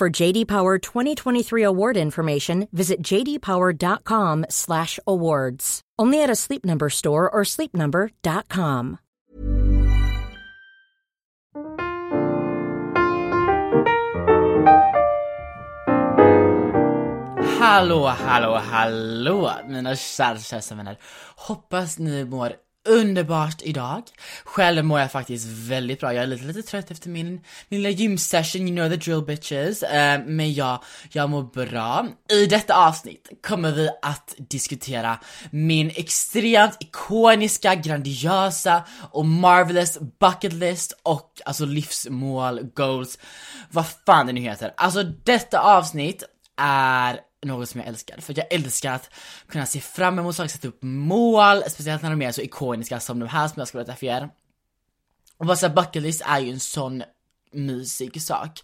For JD Power 2023 award information, visit jdpower.com/awards. Only at a Sleep Number store or sleepnumber.com. Hallå, hallå, hallå mina kära, kära vänner. Hoppas ni mår underbart idag. Själv mår jag faktiskt väldigt bra. Jag är lite, lite trött efter min, min lilla gymsession, you know the drill bitches. Uh, men ja, jag mår bra. I detta avsnitt kommer vi att diskutera min extremt ikoniska, grandiosa och marvelous bucket list och alltså livsmål, goals, vad fan det nu heter. Alltså detta avsnitt är något som jag älskar. För jag älskar att kunna se fram emot saker, sätta upp mål, speciellt när de är så ikoniska som de här som jag ska berätta för er. Och bara såhär bucket list är ju en sån mysig sak.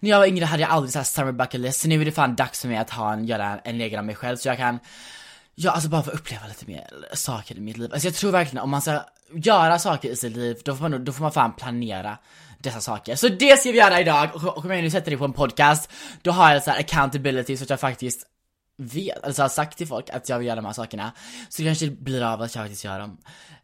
När jag var yngre hade jag aldrig såhär summer bucket list, så nu är det fan dags för mig att ha en, göra en egen av mig själv så jag kan Ja, alltså bara få uppleva lite mer saker i mitt liv. Alltså jag tror verkligen om man ska göra saker i sitt liv, då får man, då får man fan planera dessa saker. Så det ska vi göra idag, och om jag nu sätter det på en podcast, då har jag så här accountability så att jag faktiskt vet, alltså har sagt till folk att jag vill göra de här sakerna. Så det kanske blir av att jag faktiskt gör dem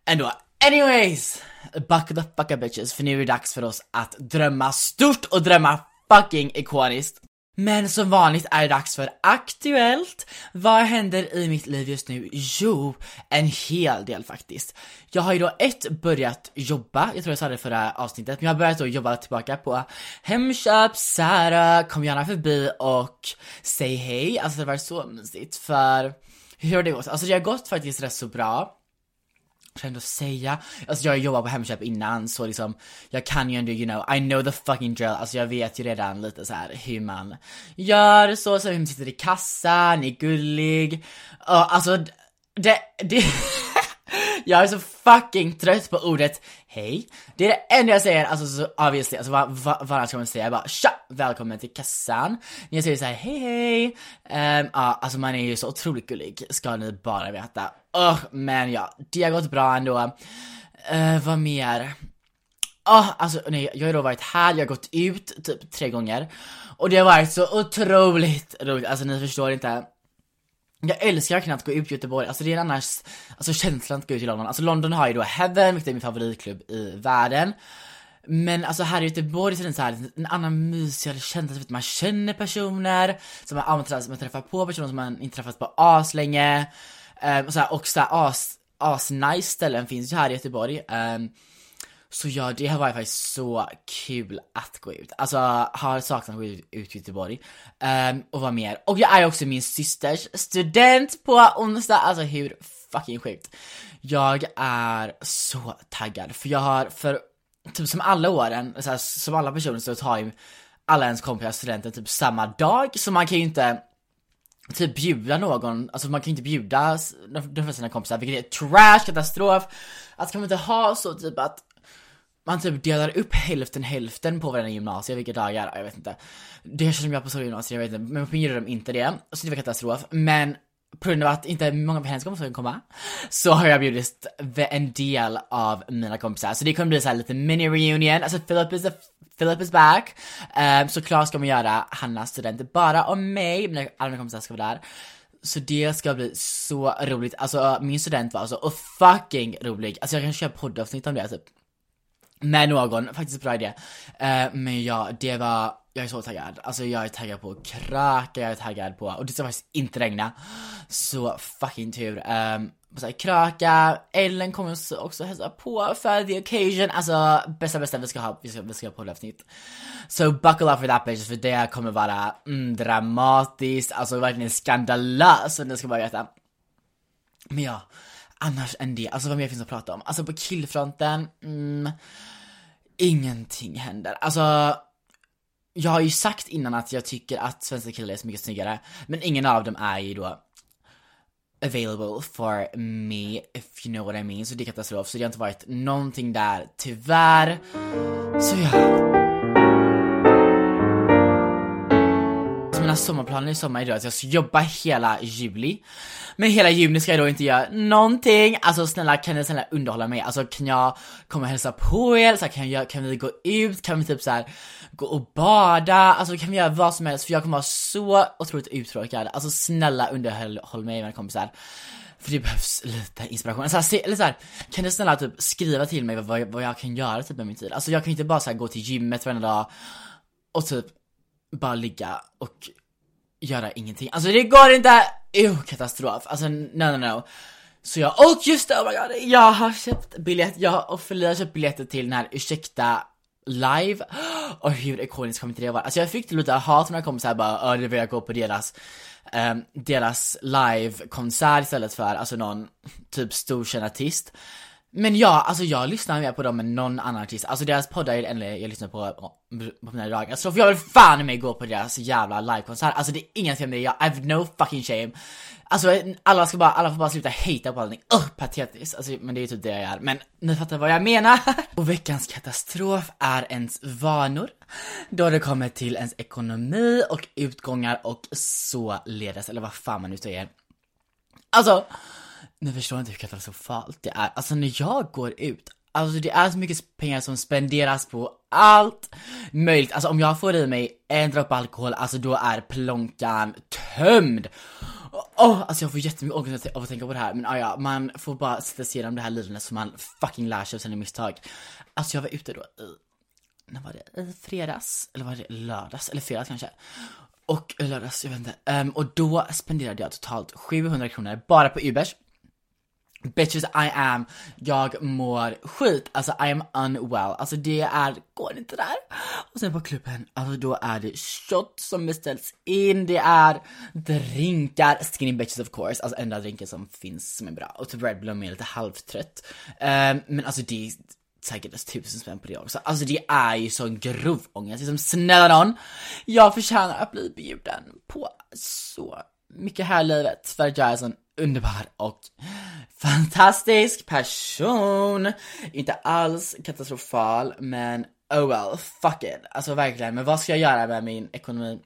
ändå. Anyways! Buckle the fuck up bitches, för nu är det dags för oss att drömma stort och drömma fucking ikoniskt. Men som vanligt är det dags för Aktuellt. Vad händer i mitt liv just nu? Jo, en hel del faktiskt. Jag har ju då ett börjat jobba, jag tror jag sa det förra avsnittet, men jag har börjat då jobba tillbaka på Hemköp, Sara, kom gärna förbi och säg hej. Alltså det var så mysigt för hur har det gått? Alltså det har gått faktiskt rätt så bra jag ändå säga, alltså jag har jobbat på Hemköp innan så liksom Jag kan ju ändå, you know, I know the fucking drill, alltså jag vet ju redan lite så här hur man gör så, så hur man sitter i kassan, är gullig, uh, alltså det, det Jag är så fucking trött på ordet hej. Det är det enda jag säger, alltså så obviously, alltså vad, vad, vad annars ska man säga? Jag bara tja, välkommen till kassan. När jag säger såhär hej hej. Um, ja, alltså man är ju så otroligt gullig, ska ni bara veta. Oh, men ja, det har gått bra ändå. Uh, vad mer? Oh, alltså nej, jag har då varit här, jag har gått ut typ tre gånger. Och det har varit så otroligt roligt, alltså ni förstår inte. Jag älskar verkligen att gå ut i Göteborg, alltså det är en annan alltså känsla att gå ut i London. Alltså London har ju då Heaven, vilket är min favoritklubb i världen. Men alltså här i Göteborg så är det så här, en annan mysigare känsla, man känner personer, som man, man träffar på personer som man inte träffat på aslänge. Um, och så här, och så här, as, as nice ställen finns ju här i Göteborg. Um, så ja, det har varit faktiskt så kul att gå ut. Alltså, har saknat att gå ut, i Göteborg. Um, och vad mer? Och jag är också min systers student på onsdag, alltså hur fucking sjukt. Jag är så taggad, för jag har för, typ som alla åren, så här, som alla personer så tar ju alla ens kompisar studenten typ samma dag, så man kan ju inte typ bjuda någon, alltså man kan ju inte bjuda de flesta sina kompisar, vilket är trash, katastrof. Alltså kan man inte ha så typ att man typ delar upp hälften hälften på varenda gymnasium, vilka dagar, jag vet inte. Det känns som jag på Sollentuna gymnasium, jag vet inte, men på min gjorde de inte det, så det var katastrof. Men på grund av att inte många på hennes kompisar kan komma, så har jag bjudit en del av mina kompisar. Så det kommer bli så här lite mini-reunion, alltså Philip is, a, Philip is back. Um, så klart ska man göra Hannas student bara om mig, mina, alla mina kompisar ska vara där. Så det ska bli så roligt, alltså min student var alltså fucking rolig, alltså jag kan köra poddavsnitt om det typ. Med någon, faktiskt bra idé. Uh, men ja, det var, jag är så taggad. Alltså jag är taggad på att kröka, jag är taggad på, och det ska faktiskt inte regna. Så fucking tur. Um, så här, kröka, Ellen kommer också hälsa på för the occasion, alltså bästa bästa vi ska ha, vi ska, vi ska ha poddavsnitt. So buckle up for that bitch för det kommer vara mm, dramatiskt, alltså verkligen skandalöst, Så ni ska bara veta. Men ja, annars än det, alltså vad mer finns att prata om? Alltså på killfronten, mm, ingenting händer. Alltså, jag har ju sagt innan att jag tycker att svenska killar är så mycket snyggare, men ingen av dem är ju då available for me, if you know what I mean. Så det är katastrof, så det har inte varit någonting där, tyvärr. Så ja. Mina sommarplaner i sommar är då att jag ska jobba hela juli. Men hela juni ska jag då inte göra någonting. Alltså snälla kan ni snälla underhålla mig? Alltså kan jag komma och hälsa på er? Så här, kan, jag, kan vi gå ut? Kan vi typ så här, gå och bada? Alltså kan vi göra vad som helst? För jag kommer vara så otroligt uttråkad. Alltså snälla underhåll mig mina kompisar. För det behövs lite inspiration. Så här, se, eller så här, kan ni snälla typ skriva till mig vad, vad jag kan göra typ med min tid? Alltså jag kan inte bara så här, gå till gymmet varenda dag och typ bara ligga och göra ingenting. Alltså det går inte! Ew, katastrof. Alltså no no no. Så jag, och just det, oh my god, jag har köpt biljett, jag och Felicia har köpt biljetter till den här Ursäkta live. Och hur ikoniskt kommer inte det vara? Alltså jag fick lite hat från kom kompisar bara, öh det vill jag gå på deras um, deras live-konsert istället för alltså någon typ storkänd artist. Men ja, alltså jag lyssnar mer på dem än någon annan artist. Alltså deras poddar är det enda jag lyssnar på på mina dagar. Alltså, Så jag vill fan mig gå på deras jävla livekonsert. Alltså det är inget fel med det, jag I have no fucking shame. Alltså alla ska bara, alla får bara sluta hata på allting. Ugh, patetiskt. Alltså men det är typ det jag gör. Men ni fattar vad jag menar. Och veckans katastrof är ens vanor. Då det kommer till ens ekonomi och utgångar och således, eller vad fan man nu säger. Alltså, ni förstår inte hur katastrofalt det är. Alltså när jag går ut, alltså det är så mycket pengar som spenderas på allt möjligt. Alltså om jag får i mig en droppe alkohol, alltså då är plånkan tömd. Oh, alltså jag får jättemycket ångest av att tänka på det här, men ah, ja, man får bara sätta sig igenom det här lidandet så man fucking lär sig av sina misstag. Alltså jag var ute då i, när var det? I fredags? Eller var det lördags? Eller fredags kanske? Och lördags, jag vet inte. Um, och då spenderade jag totalt 700 kronor bara på Ubers. Bitches I am, jag mår skit, alltså I am unwell, alltså det är, går inte där. Och sen på klubben, alltså då är det shot som beställs in, det är drinkar, skinny bitches of course, alltså enda drinken som finns som är bra. Och typ Red Bull är lite halvtrött. Um, men alltså det är säkert tusen spänn på det också. Alltså det är ju sån grov ångest, liksom snälla någon, jag förtjänar att bli bjuden på så mycket här i livet för att jag är sån underbar och fantastisk person. Inte alls katastrofal, men oh well, fuck it. Alltså verkligen, men vad ska jag göra med min ekonomi?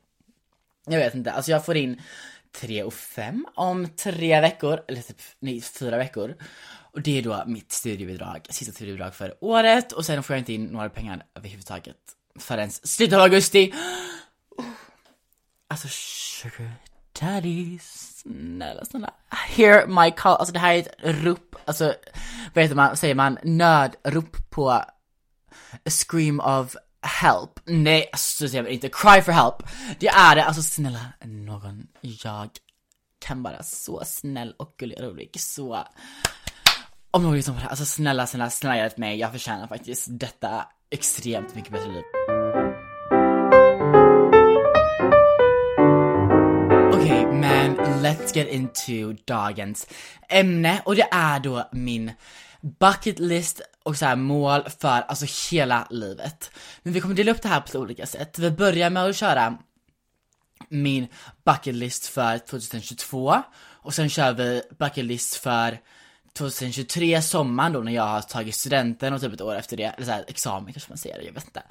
Jag vet inte, alltså jag får in 3 och 5 om tre veckor, eller typ nej, fyra veckor. Och det är då mitt studiebidrag, sista studiebidrag för året och sen får jag inte in några pengar överhuvudtaget förrän slutet av augusti. Alltså sugar daddies snälla, snälla. Hear my call. Alltså det här är ett rop, alltså vad heter man, säger man, nödrop på a scream of help. Nej, så säger man inte cry for help. Det är det, alltså snälla någon, jag kan vara så snäll och gullig och rolig, så om någon lyssnar på det här, alltså snälla, snälla, snälla hjälp mig, jag förtjänar faktiskt detta extremt mycket bättre liv. Let's get into dagens ämne och det är då min bucket list och så här mål för alltså hela livet. Men vi kommer dela upp det här på olika sätt. Vi börjar med att köra min bucket list för 2022 och sen kör vi bucket list för 2023 sommaren då när jag har tagit studenten och typ ett år efter det, eller såhär examen kanske man säger, jag vet inte.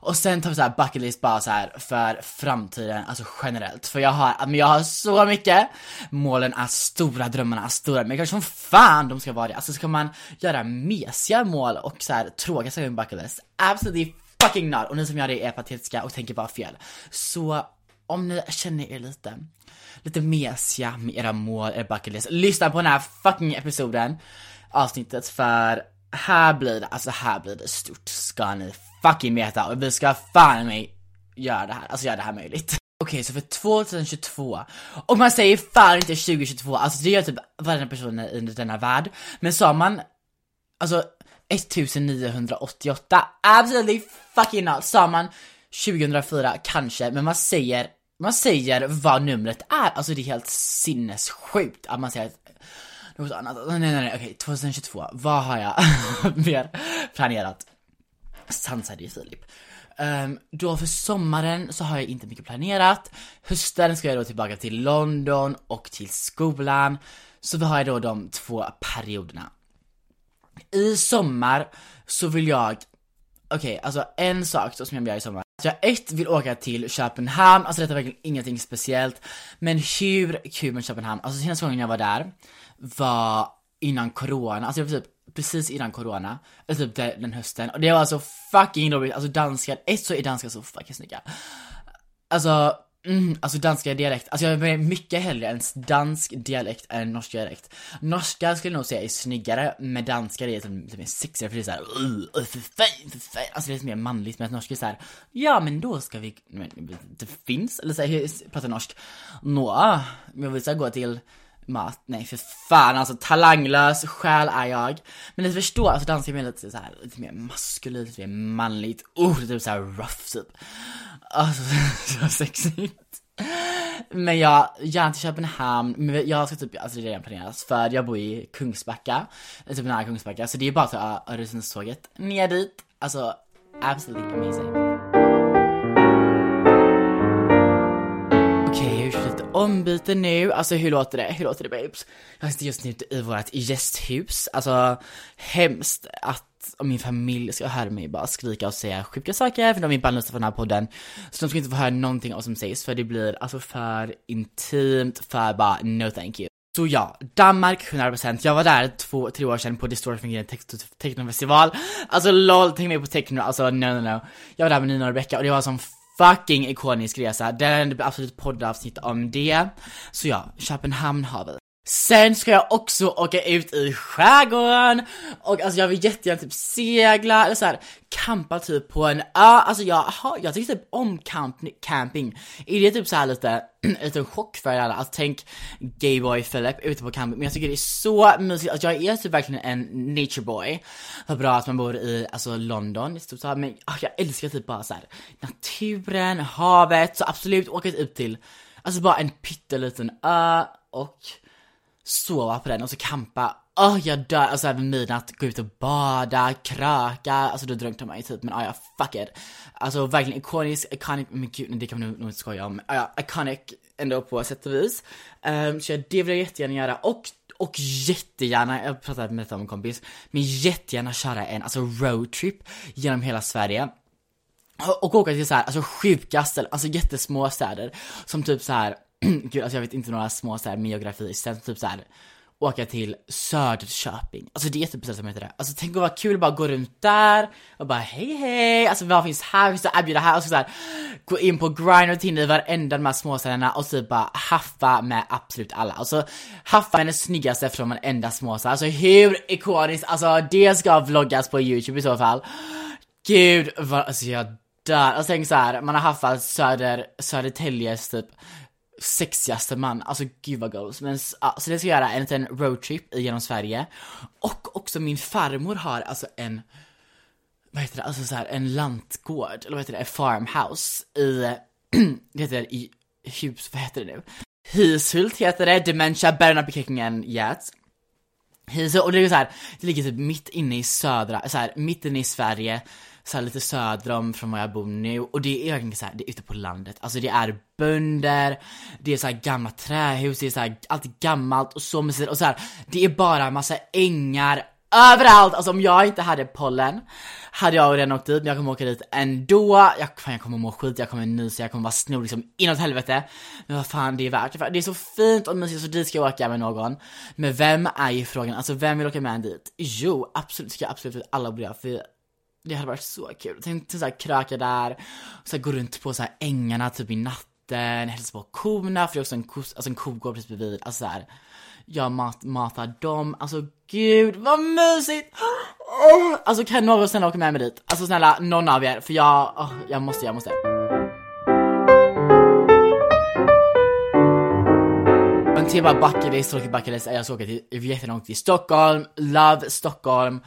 Och sen tar vi såhär bucket list bara så här för framtiden, alltså generellt. För jag har, men jag har så mycket, målen är stora, drömmarna är stora, men kanske som fan de ska vara det. Alltså ska man göra mesiga mål och så här tråkiga saker med bucket list, absolutely fucking not. Och ni som gör det är patetiska och tänker bara fel. Så om ni känner er lite lite mesiga med era mål, era bucket list. Lyssna på den här fucking episoden, avsnittet för här blir det, alltså här blir det stort ska ni fucking veta och vi ska fan mig göra det här, alltså göra det här möjligt. Okej, okay, så för 2022, och man säger fan inte 2022, alltså det gör typ varenda person i denna värld, men sa man, alltså 1988, absolutely fucking not, sa man 2004 kanske, men man säger man säger vad numret är, alltså det är helt sinnessjukt att man säger något annat. Alltså, nej nej nej okej, 2022, vad har jag mer planerat? Sansade ju Filip. Um, då för sommaren så har jag inte mycket planerat. Hösten ska jag då tillbaka till London och till skolan. Så vi har jag då de två perioderna. I sommar så vill jag, okej okay, alltså en sak som jag vill göra i sommar jag ett vill åka till Köpenhamn, alltså detta är verkligen ingenting speciellt. Men hur kul med Köpenhamn, alltså senaste gången jag var där var innan corona, alltså jag var typ precis innan corona, eller typ den hösten. Och det var så fucking roligt, alltså danskar, ett så är danskar så fucking snygga. Alltså Mm, alltså danska dialekt, alltså jag är mycket hellre en dansk dialekt än en norsk dialekt. Norska skulle jag nog säga är snyggare, men danska är lite, lite mer sexigare för det är såhär uh, för fan, för fan. Alltså det är lite mer manligt, men norska är såhär Ja men då ska vi, men det finns, eller såhär, jag pratar norsk Nå, jag vill såhär gå till mat, nej för fan alltså talanglös själ är jag. Men ni förstår, alltså danska är lite såhär, lite mer maskulint, lite mer manligt, oh, det är typ såhär rough typ. Alltså, så sexigt. Men jag, gärna till Köpenhamn, men jag ska typ, alltså det är redan planerat för jag bor i Kungsbacka, eh, typ nära Kungsbacka, så det är bara att ta Öresundståget ner dit, alltså absolutely amazing. Ombyte nu, alltså hur låter det? Hur låter det babes? Jag sitter just nu i vårt gästhus, alltså hemskt att om min familj ska höra mig bara skrika och säga sjuka saker, för de är bannlysta för den här podden. Så de ska inte få höra någonting av vad som sägs, för det blir alltså för intimt, för bara no thank you. Så ja, Danmark 100%, jag var där två, tre år sedan på Distortion fungerande technofestival. Alltså LOL, tänk mig på techno, alltså no no no. Jag var där med Nina och Rebecca och det var som fucking ikonisk resa. Det blir absolut poddavsnitt om det. Så ja, Köpenhamn har vi. Sen ska jag också åka ut i skärgården och alltså jag vill jättegärna typ segla eller såhär campa typ på en ö, alltså jag, jag tycker typ om camp, camping. Är det typ såhär lite, lite chock för er alla? Alltså tänk gayboy Philip ute på camping, men jag tycker det är så mysigt, alltså jag är typ verkligen en natureboy. Vad bra att man bor i, alltså London i stort sett, men oh, jag älskar typ bara såhär naturen, havet, så absolut åka ut till, alltså bara en pytteliten ö och sova på den och så kampa. Åh oh, jag dör, alltså över midnatt, gå ut och bada, kröka, alltså då drunknar man ju typ men ah, ja, fuck it. Alltså verkligen ikonisk, iconic, men gud det kan man nog inte skoja om. Ah, ja, iconic ändå på sätt och vis. Um, så det vill jag jättegärna göra och och jättegärna, jag pratade med om en kompis, men jättegärna köra en alltså roadtrip genom hela Sverige. Och åka till så här, alltså sjuka ställen, alltså jättesmå städer. Som typ så här gud alltså jag vet inte några små såhär med geografi, sen typ såhär åka till Söderköping. Alltså det är typ som heter det. Alltså tänk att vara kul bara gå runt där och bara hej hej, alltså vad finns här, finns det erbjuda här? Och så, så här, gå in på Grindr och Tinder i varenda de här småstäderna och typ bara haffa med absolut alla. Alltså haffa med den snyggaste från varenda småstad. Alltså hur ikoniskt, alltså det ska vloggas på youtube i så fall. Gud vad, alltså jag dör. Alltså tänk så här, man har haffat Söder, Södertäljes typ sexigaste man, alltså gud vad goals. Men ja, så det ska jag göra en liten roadtrip genom Sverige. Och också min farmor har alltså en, vad heter det, alltså så här, en lantgård, eller vad heter det, en farmhouse i, det heter det, i hus, vad heter det nu? Hishult heter det, Dementia, better not be kicking yet. Hishult, och det är så här, det ligger typ mitt inne i södra, så här, mitt inne i Sverige så här, lite söder om från var jag bor nu och det är egentligen så här, det är ute på landet. Alltså det är bönder, det är så här gamla trähus, det är så här, allt gammalt och så mysigt och så här, det är bara massa ängar överallt! Alltså om jag inte hade pollen hade jag redan åkt dit, men jag kommer åka dit ändå. Jag, fan, jag kommer må skit, jag kommer nysa, jag kommer vara snor liksom inåt helvete. Men vad fan, det är värt det. Det är så fint och mysigt, så dit ska jag åka med någon. Men vem är ju frågan? Alltså vem vill åka med en dit? Jo, absolut, ska jag absolut alla borde göra, för det hade varit så kul. Tänk såhär kröka där, och så gå runt på så här ängarna typ i natten, hälsa på korna, för det är också en, ko, alltså en kogård precis bredvid. Alltså så här, jag mat, matar dem, alltså gud vad mysigt! Oh, alltså kan någon snälla åka med mig dit? Alltså snälla, någon av er, för jag, oh, jag måste, jag måste. En till bara bucketlist, tråkig bucketlist, jag ska åka till, jättelångt till Stockholm, love Stockholm.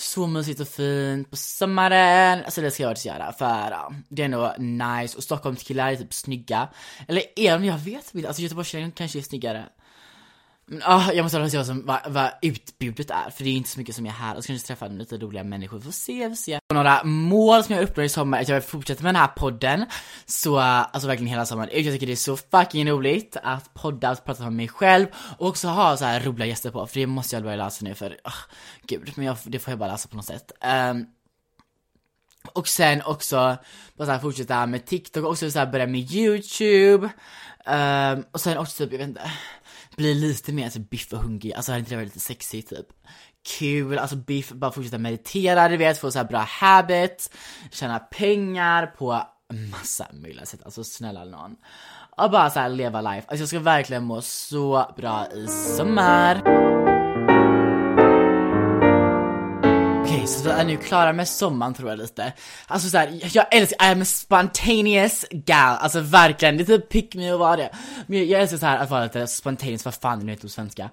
Så mysigt och fint på sommaren, alltså det ska jag göra för uh, det är nog nice och stockholmskillar är typ snygga. Eller är de? Jag vet inte, alltså göteborgskillar kanske är snyggare. Men ah, jag måste hålla se vad, vad, vad utbudet är, för det är inte så mycket som är här. Och så kanske träffa lite roliga människor, vi får se, vi får se. Och några mål som jag uppnår i sommar, att jag vill fortsätta med den här podden. Så, eh, alltså verkligen hela sommaren. Jag tycker det är så fucking roligt att podda, att prata med mig själv och också ha så här roliga gäster på, för det måste jag börja läsa nu för, oh, gud, men jag, det får jag bara läsa på något sätt. Um, och sen också bara så här, fortsätta med TikTok, och också så här, börja med YouTube. Um, och sen också typ, jag vet inte bli lite mer alltså, biff och hungrig, alltså hade inte det varit lite sexigt typ? Kul, alltså biff, bara fortsätta meditera, du vet, få så här bra habits, tjäna pengar på massa möjliga sätt, alltså snälla någon. Och bara så här, leva life, alltså jag ska verkligen må så bra i sommar. Så vi är nu klara med sommaren tror jag lite. Alltså såhär, jag älskar, I am a spontaneous gal, alltså verkligen, det är typ pick me och vara det. Men jag, älskar så här att vara lite spontaneous, vad fan det nu heter på svenska.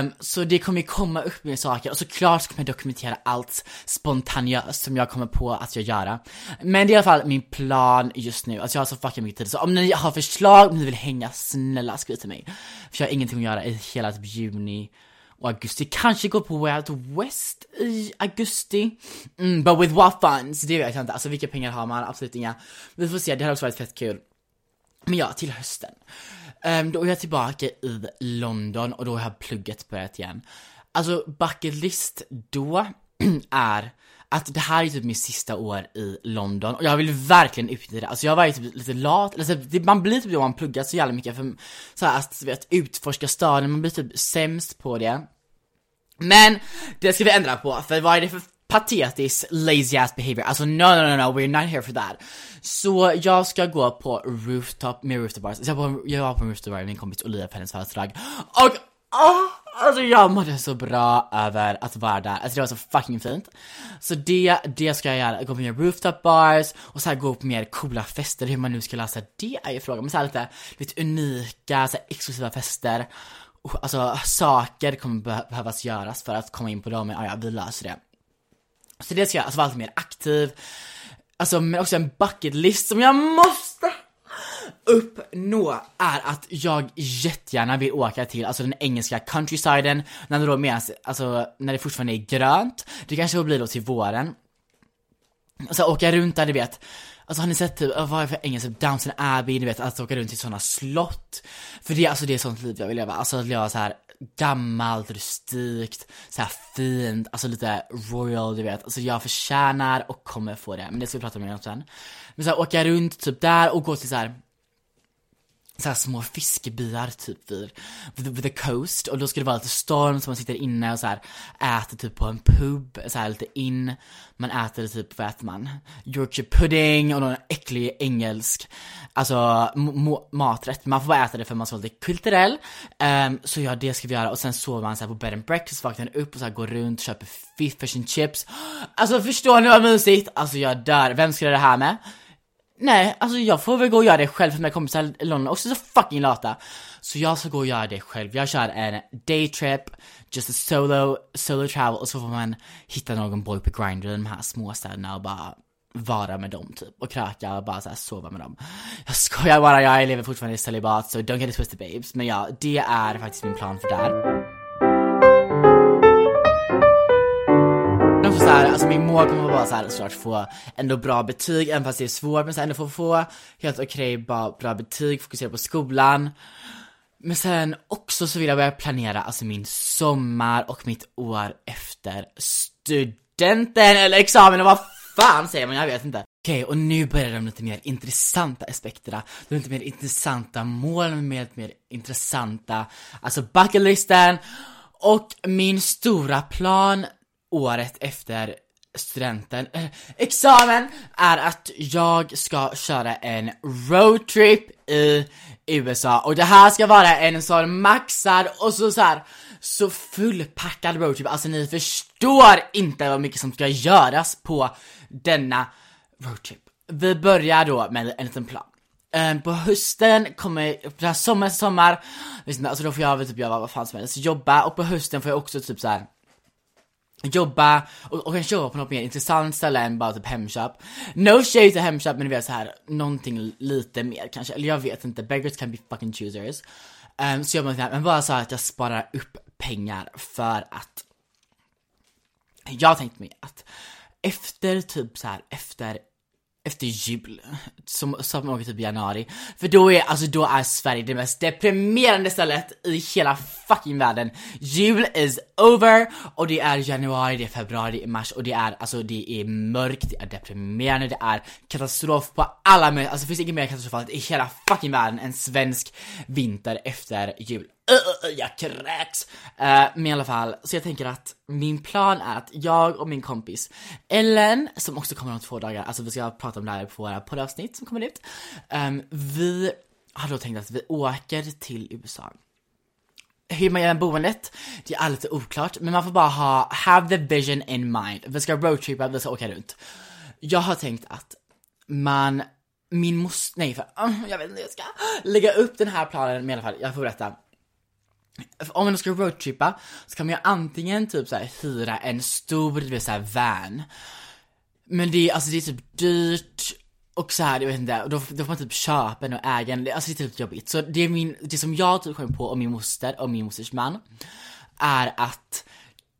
Um, så det kommer ju komma upp mer saker, och såklart så kommer jag dokumentera allt spontaneöst som jag kommer på att jag göra. Men det är i alla fall min plan just nu, alltså jag har så fucking mycket tid, så om ni har förslag, om ni vill hänga, snälla skriv till mig. För jag har ingenting att göra i hela typ juni och augusti. Kanske går på Way Out West i augusti. Mm, but with what funds? Det vet jag inte. Alltså vilka pengar har man? Absolut inga. Vi får se, det hade också varit fett kul. Men ja, till hösten. Um, då är jag tillbaka i London och då har plugget börjat igen. Alltså bucket list då är att det här är typ mitt sista år i London och jag vill verkligen utnyttja det. Alltså jag har varit typ lite lat, eller typ, man blir typ då man pluggar så jävla mycket för så här, att vet, utforska staden, man blir typ sämst på det. Men det ska vi ändra på, för vad är det för patetisk lazy ass behavior? Alltså no no no no, we're not here for that. Så jag ska gå på rooftop, med rooftop bars, jag var jag var på rooftop bar med min kompis Olivia på hennes födelsedag och oh, alltså jag mådde så bra över att vara där, alltså det var så fucking fint. Så det, det ska jag göra, gå på mer rooftop bars och så här gå på mer coola fester, hur man nu ska lösa det är ju frågan, men så här lite, lite unika, så här exklusiva fester alltså saker kommer behövas göras för att komma in på dem, men ja, ja, vi löser det. Så det ska jag, alltså vara lite mer aktiv, alltså men också en bucket list som jag måste uppnå är att jag jättegärna vill åka till, alltså den engelska countrysiden, när det då menas, alltså när det fortfarande är grönt, det kanske blir då till våren. Så åka runt där, du vet, Alltså har ni sett typ, vad är det för engelska, Downton Abbey, ni vet, att åka runt till sådana slott. För det, alltså det är sånt liv jag vill leva, alltså att leva så här gammalt, rustikt, så här fint, alltså lite royal, du vet. Alltså jag förtjänar och kommer få det, men det ska vi prata mer om sen. Men så här, åka runt typ där och gå till så här så här små fiskebyar typ vid, vid, the coast och då ska det vara lite storm så man sitter inne och så här äter typ på en pub, så här lite in, man äter typ, vad äter man? Yorkshire pudding och någon äcklig engelsk, alltså maträtt, man får bara äta det för man ska vara lite kulturell. Um, så ja, det ska vi göra och sen sover man så här på bed and breakfast, vaknar upp och så här går runt, köper fish and chips. Alltså förstår ni vad mysigt? Alltså jag dör, vem ska jag det här med? Nej, alltså jag får väl gå och göra det själv för mina kompisar i London också så fucking lata. Så jag ska gå och göra det själv. Jag kör en daytrip, just a solo, solo travel och så får man hitta någon boy på Grindr i de här småstäderna och bara vara med dem typ och kröka och bara såhär sova med dem. Jag skojar bara, jag lever fortfarande i celibat så don't get it twisted babes. Men ja, det är faktiskt min plan för där. Alltså min mål kommer vara så här, såklart få ändå bra betyg, även fast det är svårt, men så här, ändå få få helt okej, bra, bra betyg, fokusera på skolan. Men sen också så vill jag börja planera alltså min sommar och mitt år efter studenten eller examen, vad fan säger man? Jag vet inte. Okej, och nu börjar de lite mer intressanta aspekterna. De lite mer intressanta målen, med lite mer intressanta, alltså bucketlisten. Och min stora plan året efter studenten, äh, examen, är att jag ska köra en roadtrip i USA och det här ska vara en sån maxad och så, så här, så fullpackad roadtrip, alltså ni förstår inte vad mycket som ska göras på denna roadtrip. Vi börjar då med en liten plan. Um, på hösten kommer, det här sommar, sommar, visst alltså då får jag väl typ göra vad fan som helst, jobba och på hösten får jag också typ så här jobba och, och kanske jobba på något mer intressant ställe än bara typ Hemköp. No shade till Hemköp men du vet så här någonting lite mer kanske, eller jag vet inte, beggars can be fucking choosers. Um, så jobbar man men bara så att jag sparar upp pengar för att jag tänkte mig att efter typ så här efter efter jul, som, som åker typ i januari. För då är, alltså då är Sverige det mest deprimerande stället i hela fucking världen. Jul is over och det är januari, det är februari, det är mars och det är, alltså det är mörkt, det är deprimerande, det är katastrof på alla möjliga, alltså det finns inget mer katastrofalt i hela fucking världen än svensk vinter efter jul jag kräks! Uh, men i alla fall, så jag tänker att min plan är att jag och min kompis Ellen, som också kommer om två dagar, alltså vi ska prata om det här på våra poddavsnitt som kommer ut. Um, vi har då tänkt att vi åker till USA. Hur man gör med boendet, det är lite oklart, men man får bara ha, have the vision in mind. Vi ska roadtripa, vi ska åka runt. Jag har tänkt att man min moster, nej för, uh, jag vet inte hur jag ska lägga upp den här planen, men i alla fall, jag får berätta om man ska roadtrippa så kan man ju antingen typ så här, hyra en stor, du vet såhär van. Men det är, alltså det är typ dyrt och så här, jag vet inte, då, då får man typ köpa en och äga en, alltså det är typ jobbigt. Så det är min, det som jag typ kom på om min moster och min mosters man är att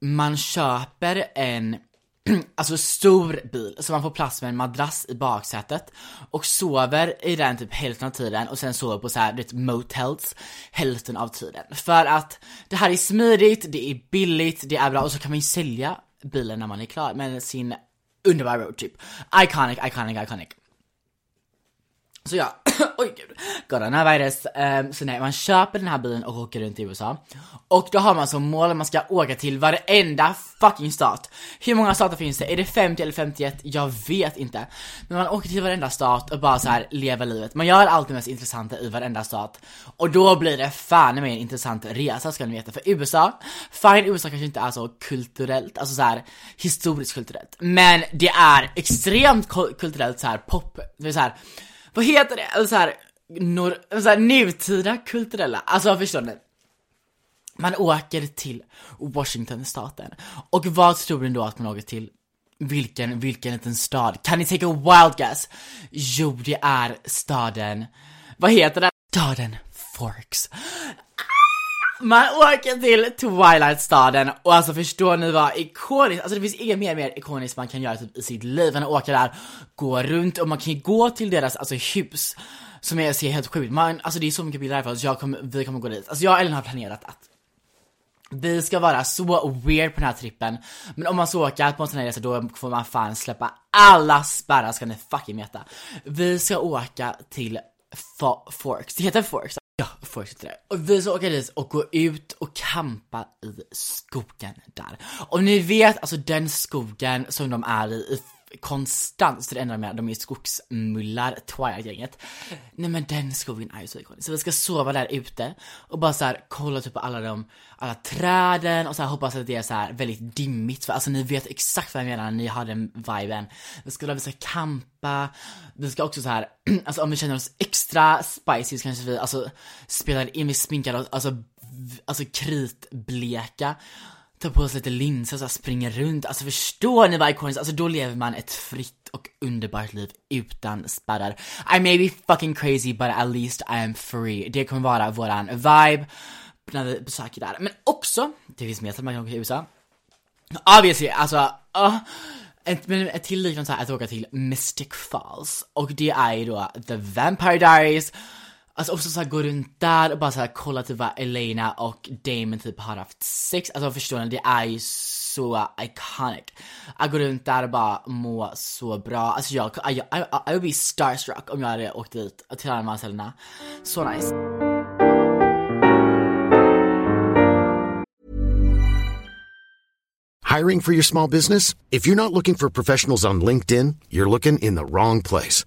man köper en alltså stor bil, så man får plats med en madrass i baksätet och sover i den typ hälften av tiden och sen sover på så här, vet, motels hälften av tiden. För att det här är smidigt, det är billigt, det är bra och så kan man ju sälja bilen när man är klar med sin underbara roadtrip. Iconic, iconic, iconic. Så ja, oj gud, coronavirus. Um, ehm, så nej, man köper den här bilen och åker runt i USA. Och då har man som mål att man ska åka till varenda fucking stat. Hur många stater finns det? Är det 50 eller 51? Jag vet inte. Men man åker till varenda stat och bara så här lever livet. Man gör allt det mest intressanta i varenda stat. Och då blir det fan med en intressant resa ska ni veta. För USA, fine USA kanske inte är så kulturellt, alltså så här historiskt kulturellt. Men det är extremt kulturellt så här pop, det är så här vad heter det? Eller så här, nor, så här nutida kulturella, alltså förstår ni? Man åker till Washington-staten. Och vad tror ni då att man åker till? Vilken, vilken liten stad? Kan ni take a wild guess? Jo, det är staden, vad heter den? Staden Forks. Man åker till Twilight-staden och alltså förstår ni vad ikoniskt, alltså det finns inget mer, mer ikoniskt man kan göra typ, i sitt liv än att åka där, gå runt och man kan ju gå till deras alltså hus som är ser helt sjukt, man, alltså det är så mycket bilder därifrån så jag kommer, vi kommer gå dit. Alltså jag och Ellen har planerat att vi ska vara så weird på den här trippen, men om man ska åka på en sån här resa då får man fan släppa alla spärrar ska ni fucking veta. Vi ska åka till Forks, det heter Forks Ja, fortsätter det. Och vi ska åka dit och gå ut och campa i skogen där. Och ni vet, alltså den skogen som de är i, i konstant, så det enda de är, de är skogsmullar, Twilight-gänget. Nej men den skogen är ju så ikonisk. Så vi ska sova där ute och bara så här, kolla typ på alla de, alla träden och så här, hoppas att det är så här väldigt dimmigt för alltså ni vet exakt vad jag menar när ni har den viben. Vi ska, vi ska campa, vi ska också så här, alltså om vi känner oss extra spicy så kanske vi alltså spelar in, vi sminkar oss, alltså, alltså kritbleka tar på sig lite linser och så springer runt. Alltså förstår ni vad ikoniskt? Alltså då lever man ett fritt och underbart liv utan spärrar. I may be fucking crazy but at least I am free. Det kommer vara våran vibe när vi besöker där. Men också, det finns mer som man kan åka till USA. Obviously, alltså Uh, ett, men ett till liknande så här, att åka till Mystic Falls, och det är ju då The Vampire Diaries, Alltså också såhär gå runt där och bara såhär kolla typ vad Elena och Damon typ har haft sex, alltså förstår ni? Det är ju så iconic. Att gå runt där och bara må så bra, alltså jag, I, I, I would be starstruck om jag hade åkt dit till alla de här ställena. Så nice. Hiring for your small business? If you're not looking for professionals on LinkedIn, you're looking in the wrong place.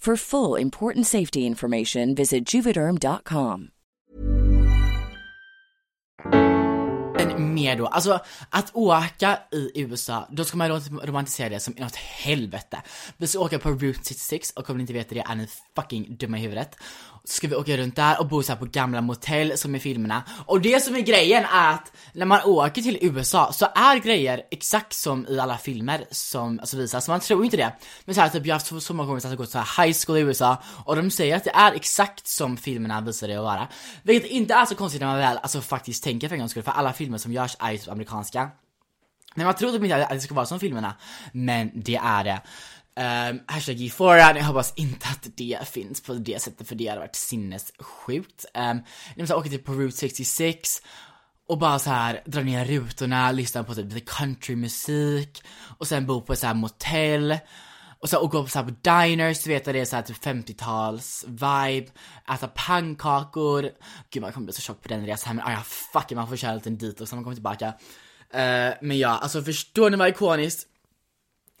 For full important safety information, visit juvederm.com. Men mer då, alltså att åka i USA, då ska man romantisera det som något helvete. Vi ska åka på Route 66 och om ni inte vet det är ni fucking dumma i huvudet. Ska vi åka runt där och bo så på gamla motell som i filmerna. Och det som är grejen är att när man åker till USA så är grejer exakt som i alla filmer som alltså, visas, man tror inte det. Men så här, typ jag har haft så många gånger som gått så här high school i USA och de säger att det är exakt som filmerna visar det att vara. Vilket inte är så konstigt när man väl alltså faktiskt tänker för en gångs skull, för alla filmer som görs är ju typ amerikanska. Men man tror typ inte att det ska vara som filmerna, men det är det. Um, hashtag Euphoria, jag hoppas inte att det finns på det sättet för det hade varit sinnessjukt. Um, jag åker typ på Route 66 och bara så här dra ner rutorna, lyssna på typ lite countrymusik och sen bo på ett så här motell och, så, och gå på, så här, på diners, du vet det är så här, typ 50-tals vibe, äta pannkakor, gud man kommer bli så tjock på den resan men ah, ja fuck man får köra en liten detox när man kommer tillbaka. Uh, men ja, alltså förstår ni vad ikoniskt?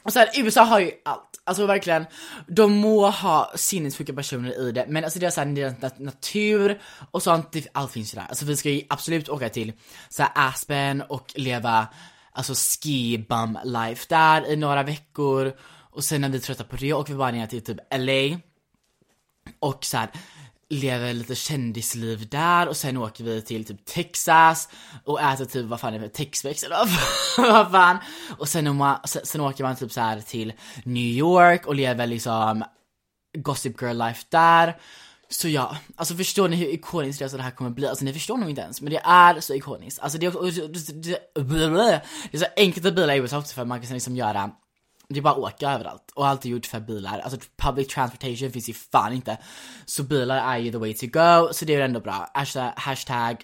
Och så här, USA har ju allt. Alltså verkligen, de må ha sinnessjuka personer i det, men alltså deras, deras natur och sånt, det, allt finns ju där. Alltså vi ska ju absolut åka till så här, Aspen och leva, alltså ski bum life där i några veckor. Och sen när vi är trötta på det åker vi bara ner till typ LA. Och så här, lever lite kändisliv där och sen åker vi till typ Texas och äter typ, vad fan är det, Texmex eller vad fan? Och sen, man, sen, sen åker man typ så här till New York och lever liksom Gossip Girl life där. Så ja, alltså förstår ni hur ikoniskt det här kommer bli? Alltså ni förstår nog inte ens, men det är så ikoniskt. Alltså det är, det, det, det är så enkelt att bila i USA för man kan liksom göra det är bara att åka överallt och allt är gjort för bilar. Alltså public transportation finns ju fan inte. Så bilar är ju the way to go, så det är ändå bra. Hashtag, hashtag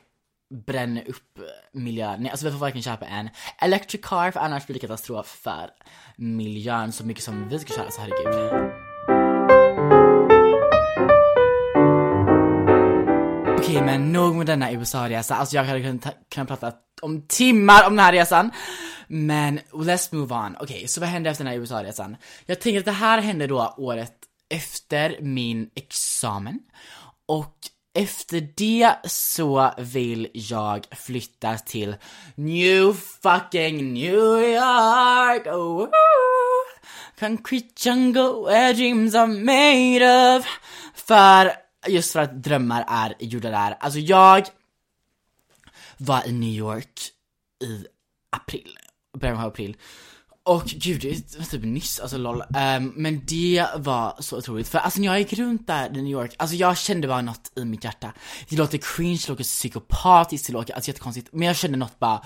bränn upp miljön. Nej, alltså vi får verkligen köpa en electric car för annars blir det katastrof för miljön så mycket som vi ska köra, så herregud. Okej, men nog med denna USA-resa. Alltså jag hade kunnat, kunnat prata om timmar om den här resan. Men let's move on. Okej, okay, så vad hände efter den här USA-resan? Jag tänker att det här hände då året efter min examen. Och efter det så vill jag flytta till New fucking New York. Oh, concrete jungle where dreams are made of. För, just för att drömmar är gjorda där. Alltså jag var i New York i april början av april. och gud, det var typ nyss, alltså lol. Um, men det var så otroligt, för alltså när jag gick runt där i New York, alltså jag kände bara något i mitt hjärta. Det låter cringe, det låter psykopatiskt, det låter alltså jättekonstigt, men jag kände något bara,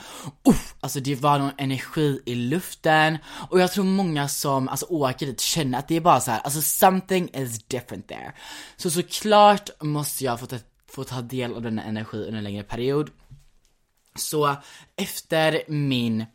uff, alltså det var någon energi i luften. Och jag tror många som alltså åker dit känner att det är bara så här, alltså something is different there. Så såklart måste jag få ta, få ta del av denna energi under en längre period. Så efter min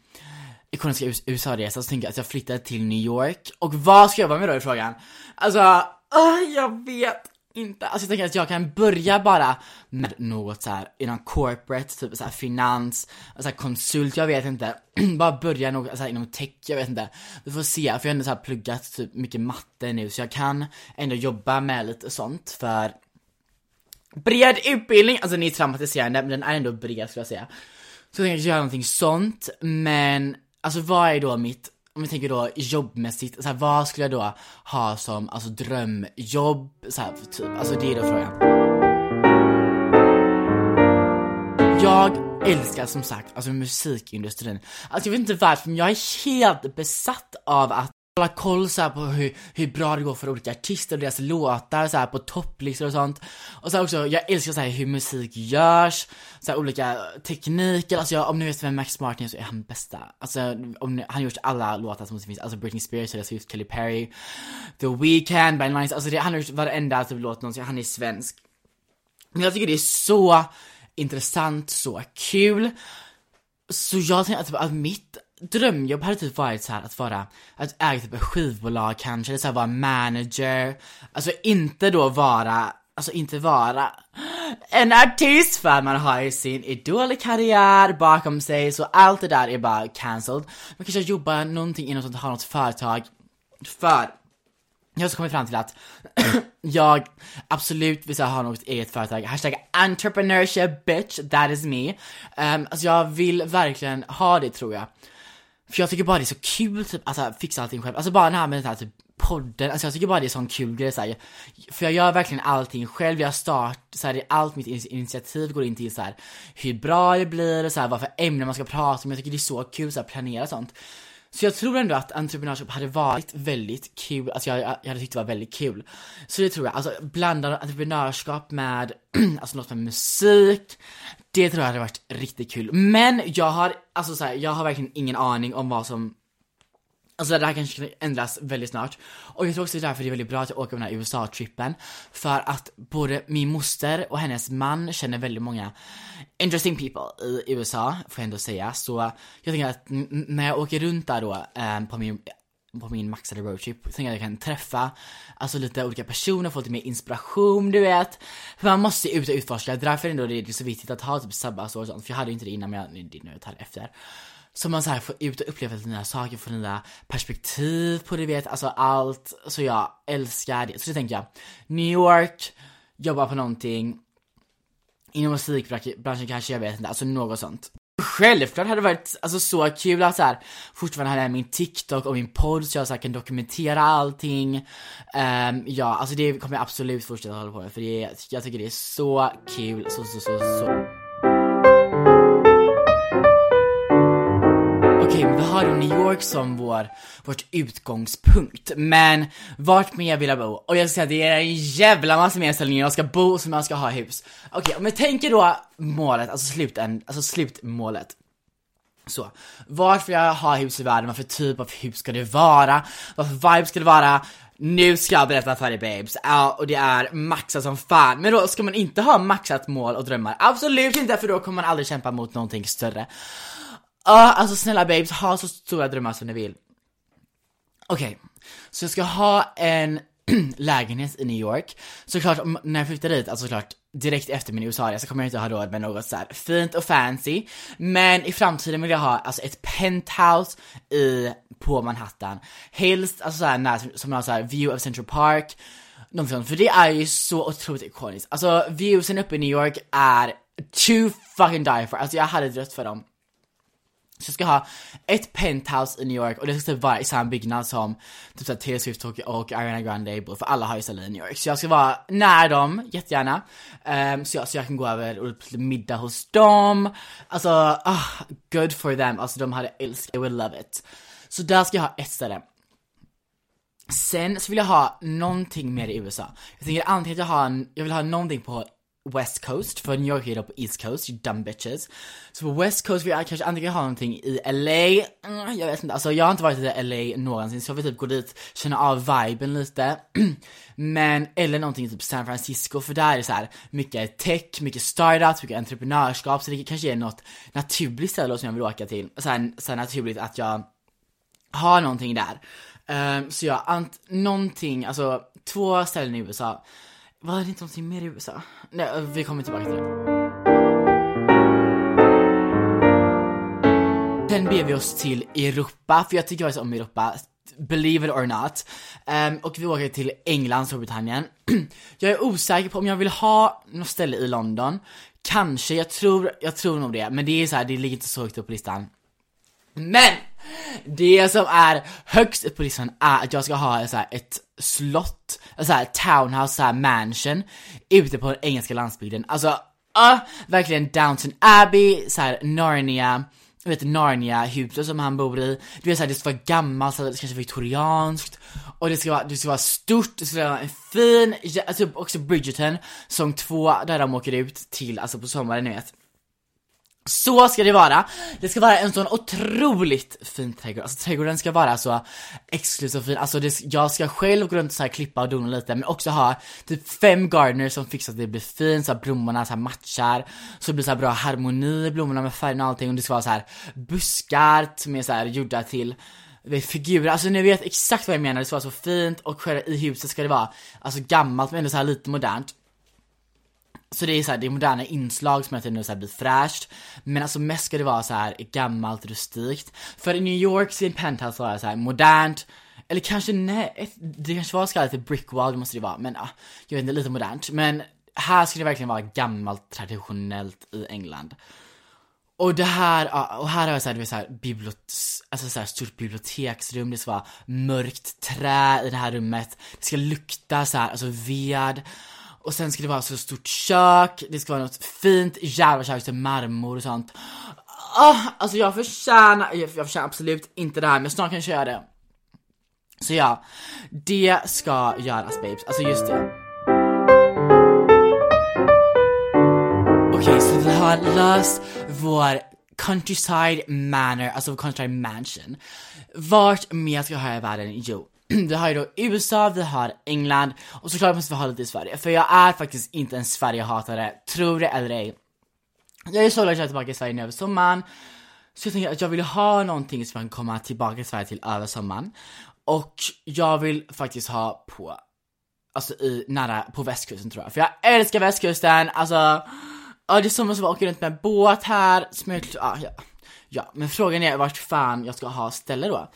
ikoniska USA-resa så tänkte jag att jag flyttade till New York. Och vad ska jag jobba med då i frågan? Alltså, uh, jag vet inte. Alltså jag tänker att jag kan börja bara med något så här inom corporate, typ så här finans, så här konsult, jag vet inte. bara börja något så här inom tech, jag vet inte. Vi får se, för jag har ändå så här pluggat typ mycket matte nu så jag kan ändå jobba med lite sånt för bred utbildning, alltså ni är traumatiserande men den är ändå bred skulle jag säga. Så jag tänkte göra någonting sånt, men alltså vad är då mitt, om vi tänker då jobbmässigt, så här, vad skulle jag då ha som alltså drömjobb, så här, typ, alltså det är då frågan. Jag älskar som sagt, alltså musikindustrin. Alltså jag vet inte varför, men jag är helt besatt av att hålla koll så på hur, hur bra det går för olika artister och deras låtar så här på topplistor och sånt. Och så också, jag älskar så här hur musik görs, så här olika tekniker, alltså jag, om ni vet vem Max Martin är så är han bästa. Alltså om ni, han har gjort alla låtar som finns, alltså Britney Spears, Taylor Swift, Kelly Perry, The Weeknd, By Lines, alltså det, han har gjort varenda typ låt någonsin, han är svensk. Men jag tycker det är så intressant, så kul. Så jag tänkte att, typ, att mitt drömjobb hade typ varit så här att vara, att äga typ ett skivbolag kanske, eller så här vara manager, alltså inte då vara, alltså inte vara en artist för man har ju sin idolkarriär bakom sig, så allt det där är bara cancelled. Man kanske jobbar någonting inom sånt, har något företag, för jag har så kommit fram till att jag absolut vill ha något eget företag. Hashtag entrepreneurship bitch, that is me. Um, alltså jag vill verkligen ha det tror jag. För jag tycker bara det är så kul typ att alltså, fixa allting själv. Alltså bara den här med den här typ podden, alltså jag tycker bara det är sån kul grej såhär. För jag gör verkligen allting själv, jag start, såhär, allt mitt initiativ går in till såhär hur bra det blir och såhär vad för ämnen man ska prata om. Jag tycker det är så kul såhär planera sånt. Så jag tror ändå att entreprenörskap hade varit väldigt kul, alltså jag, jag hade tyckt det var väldigt kul. Så det tror jag, alltså blanda entreprenörskap med, alltså något med musik, det tror jag hade varit riktigt kul. Men jag har, alltså så här, jag har verkligen ingen aning om vad som Alltså det här kanske kan ändras väldigt snart. Och jag tror också det är därför det är väldigt bra att jag åker på den här USA-trippen. För att både min moster och hennes man känner väldigt många interesting people i USA, får jag ändå säga. Så jag tänker att när jag åker runt där då eh, på min på min maxade roadtrip, tänker att jag kan träffa alltså lite olika personer, få lite mer inspiration, du vet. För man måste ju ut och utforska, därför är det så viktigt att ha typ sabbatsår och sånt, för jag hade ju inte det innan men jag, det nu tar efter. Så man så här får ut och uppleva lite nya saker, få nya perspektiv på det, du vet, alltså allt. Så jag älskar det. Så det tänker jag, New York, jobba på någonting, inom musikbranschen kanske, jag vet inte, alltså något sånt. Självklart hade det varit alltså, så kul att så här, fortfarande ha min TikTok och min podd så jag så här, kan dokumentera allting. Um, ja, alltså det kommer jag absolut fortsätta hålla på med för det, jag tycker det är så kul, så så så så. Okej, vi har då New York som vår, vårt utgångspunkt, men vart mer vill jag bo? Och jag ska säga det är en jävla massa mer ställen jag ska bo som jag ska ha hus. Okej, okay, om jag tänker då målet, alltså sluten, alltså slutmålet. Så, vart vill jag ha hus i världen? Vad för typ av hus ska det vara? Vad för vibe ska det vara? Nu ska jag berätta för dig babes, ja, och det är maxat som fan. Men då ska man inte ha maxat mål och drömmar, absolut inte för då kommer man aldrig kämpa mot någonting större. Ja, alltså snälla babes, ha så stora drömmar som ni vill. Okej, okay. så jag ska ha en lägenhet i New York. Såklart, när jag flyttar dit, alltså såklart direkt efter min USA-resa kommer jag inte ha råd med något så fint och fancy. Men i framtiden vill jag ha alltså ett penthouse i, på Manhattan. Helst, alltså såhär när, som har såhär view of Central Park. Något för det är ju så otroligt ikoniskt. Alltså viewsen uppe i New York är too fucking die for. Alltså jag hade dött för dem. Så jag ska ha ett penthouse i New York och det ska typ vara i samma byggnad som typ såhär Taylor Swift och, och Ariana Grande bor, för alla har ju ställen i New York. Så jag ska vara nära dem, jättegärna. Um, så, jag, så jag kan gå över och typ middag hos dem. Alltså, ah, good for them. Alltså de hade älskat, they would love it. Så där ska jag ha ett ställe. Sen så vill jag ha någonting mer i USA. Jag tänker antingen att jag har en, jag vill ha någonting på West Coast, för New York är då på East Coast, you dumb bitches. Så på West Coast vill jag kanske antingen ha någonting i LA, mm, jag vet inte, alltså jag har inte varit i LA någonsin så jag vill typ gå dit, känna av viben lite. Men, eller någonting i typ San Francisco, för där är det så här mycket tech, mycket startups, mycket entreprenörskap, så det kanske är något naturligt ställe som jag vill åka till. Så här, så här naturligt att jag har någonting där. Um, så jag ant, någonting, alltså två ställen i USA. Var det inte någonting mer i USA? Nej, eh, vi kommer tillbaka till det. Sen beger vi oss till Europa, för jag tycker faktiskt om Europa. Believe it or not. Um, och vi åker till England, Storbritannien. jag är osäker på om jag vill ha något ställe i London. Kanske, jag tror, jag tror nog det. Men det är så här, det ligger inte så högt upp på listan. Men! Det som är högst upp på listan är att jag ska ha så här, ett slott, så här, townhouse, så här, mansion ute på den engelska landsbygden. Alltså, uh, verkligen Downton Abbey, så här, Narnia, du vet Narnia-huset som han bor i. Du vet såhär, det ska vara gammalt, så det kanske viktorianskt. Och det ska vara, det ska vara stort, det ska vara en fin, alltså också Bridgerton, som två där de åker ut till, alltså på sommaren ni vet. Så ska det vara. Det ska vara en sån otroligt fin trädgård. Alltså trädgården ska vara så exklusiv och fin. Alltså det, jag ska själv gå runt och så här klippa och dona lite men också ha typ fem gardeners som fixar att det blir fint, så att blommorna så här matchar. Så det blir så här bra harmoni i blommorna med färgen och allting och det ska vara så här buskar som är så här gjorda till eh, figurer, alltså ni vet exakt vad jag menar, det ska vara så fint och själva i huset ska det vara alltså gammalt men ändå så här lite modernt. Så det är så här, det är moderna inslag som jag nu så här blir fräscht. Men alltså mest ska det vara så här gammalt rustikt. För i New York sin penthouse var det så här modernt. Eller kanske nej, det kanske var skallat till brickwall, det måste det vara. Men ja, jag vet inte, lite modernt. Men här ska det verkligen vara gammalt traditionellt i England. Och det här, ah, och här har jag såhär, du vet såhär, bibliot alltså såhär stort biblioteksrum, det ska vara mörkt trä i det här rummet, det ska lukta såhär, alltså ved. Och sen ska det vara så stort kök, det ska vara något fint jävla kök så marmor och sånt. Oh, alltså jag förtjänar, jag, jag förtjänar absolut inte det här men snart kanske jag gör det. Så ja, det ska göras babes, alltså just det. Okej, okay, så vi har löst vår countryside manor, alltså countryside mansion. Vart mer ska jag ha i världen? Jo, vi har ju då USA, vi har England och såklart måste vi ha lite i Sverige. För jag är faktiskt inte en Sverigehatare, tror det eller ej. Jag är så glad att jag är tillbaka i Sverige nu över sommaren. Så jag tänker att jag vill ha någonting som jag kan komma tillbaka till Sverige till över sommaren. Och jag vill faktiskt ha på, alltså i, nära, på västkusten tror jag. För jag älskar västkusten, alltså, ja det är som att åka runt med båt här, som jag, ja, ja. ja, men frågan är vart fan jag ska ha ställe då.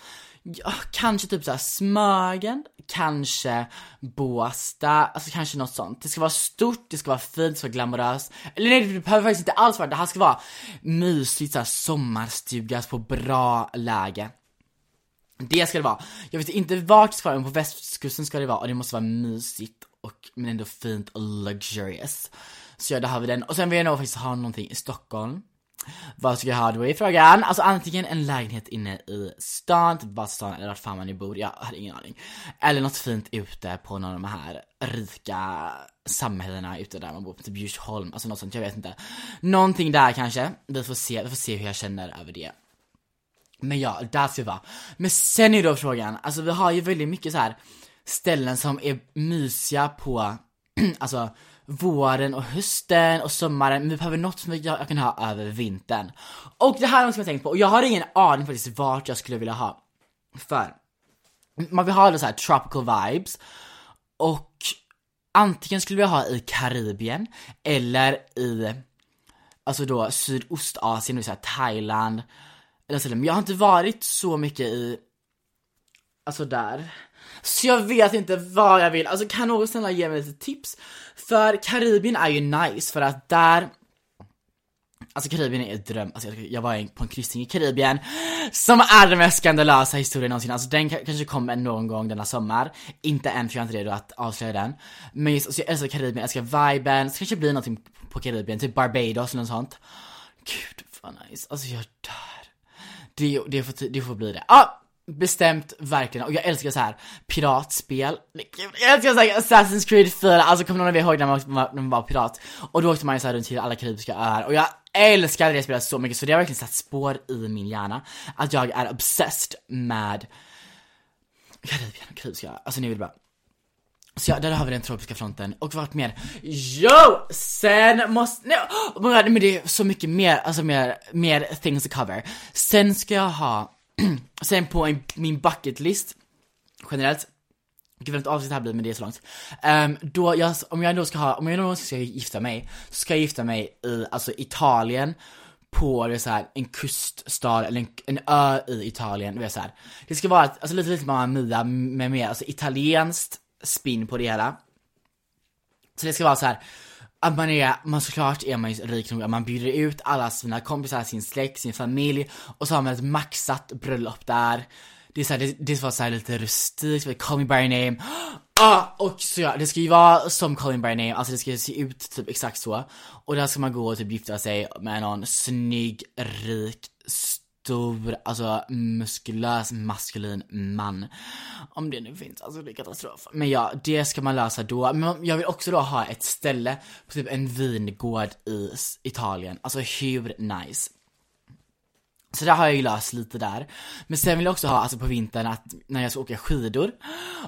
Ja, kanske typ såhär Smögen, kanske Båstad, alltså kanske något sånt. Det ska vara stort, det ska vara fint, det ska vara glamoröst. Eller nej, det behöver faktiskt inte alls vara det. här ska vara mysigt, såhär sommarstugas på bra läge. Det ska det vara. Jag vet inte vart det ska vara, men på västkusten ska det vara och det måste vara mysigt och men ändå fint och luxurious. Så ja, då har vi den. Och sen vill jag nog faktiskt ha någonting i Stockholm. Vad ska jag ha då i frågan? Alltså antingen en lägenhet inne i stan, typ Vasastan eller vart fan man nu bor, jag har ingen aning. Eller något fint ute på någon av de här rika samhällena ute där man bor, typ Djursholm, alltså något sånt, jag vet inte. Någonting där kanske, vi får se, vi får se hur jag känner över det. Men ja, där ska vi vara. Men sen är då frågan, alltså vi har ju väldigt mycket så här ställen som är mysiga på, alltså våren och hösten och sommaren, men vi behöver något som jag, kan ha över vintern. Och det här är något som jag tänkt på, och jag har ingen aning faktiskt vart jag skulle vilja ha. För, man vill ha det så här tropical vibes, och antingen skulle vi ha i Karibien, eller i, alltså då Sydostasien, det vill säga Thailand, eller så, men jag har inte varit så mycket i, alltså där. Så jag vet inte vad jag vill, alltså kan någon snälla ge mig lite tips? För Karibien är ju nice för att där Alltså Karibien är ett dröm, alltså jag var på en kryssning i Karibien Som är den mest skandalösa historien någonsin, alltså den kanske kommer någon gång denna sommar. Inte än för jag är inte redo att avslöja den. Men just, alltså jag älskar Karibien, jag älskar viben, så kanske blir någonting på Karibien, typ Barbados eller något sånt. Gud vad nice, alltså jag dör. Det, det, får, det får bli det, ah! Bestämt verkligen, och jag älskar så här piratspel. Jag älskar så här Assassin's Creed 4, alltså kommer någon av er ihåg när man, var, när man var pirat? Och då åkte man ju så här runt till alla karibiska öar, och jag älskar det spelet så mycket så det har verkligen satt spår i min hjärna. Att jag är obsessed med Karibien och karibiska öar, alltså ni vill bara så ja, där har vi den tropiska fronten, och vart mer? Jo! Sen måste, nej, oh men det är så mycket mer, alltså mer, mer things to cover. Sen ska jag ha, sen på en, min bucketlist, generellt, Gud vad avsnitt här blir men det är så långt. Um, då jag, om jag ändå ska ha, om jag någonsin ska gifta mig, så ska jag gifta mig i, alltså Italien, på det så här, en kuststad eller en, en ö i Italien, det, är så här. det ska vara alltså, lite lite Mamma Mia med mer alltså italienskt spin på det hela. Så det ska vara så här att man är, man såklart är man ju rik nog att man bjuder ut alla sina kompisar, sin släkt, sin familj och så har man ett maxat bröllop där. Det är såhär, det, det ska vara såhär lite rustikt, call me by your name. Ah, och så ja, det ska ju vara som Call me by your name, alltså det ska se ut typ exakt så. Och där ska man gå och typ gifta sig med någon snygg, rik, stor, alltså muskulös, maskulin man. Om det nu finns, alltså det är katastrof. Men ja, det ska man lösa då. Men jag vill också då ha ett ställe på typ en vingård i Italien. Alltså hur nice? Så det har jag ju löst lite där. Men sen vill jag också ha, alltså på vintern, att när jag ska åka skidor.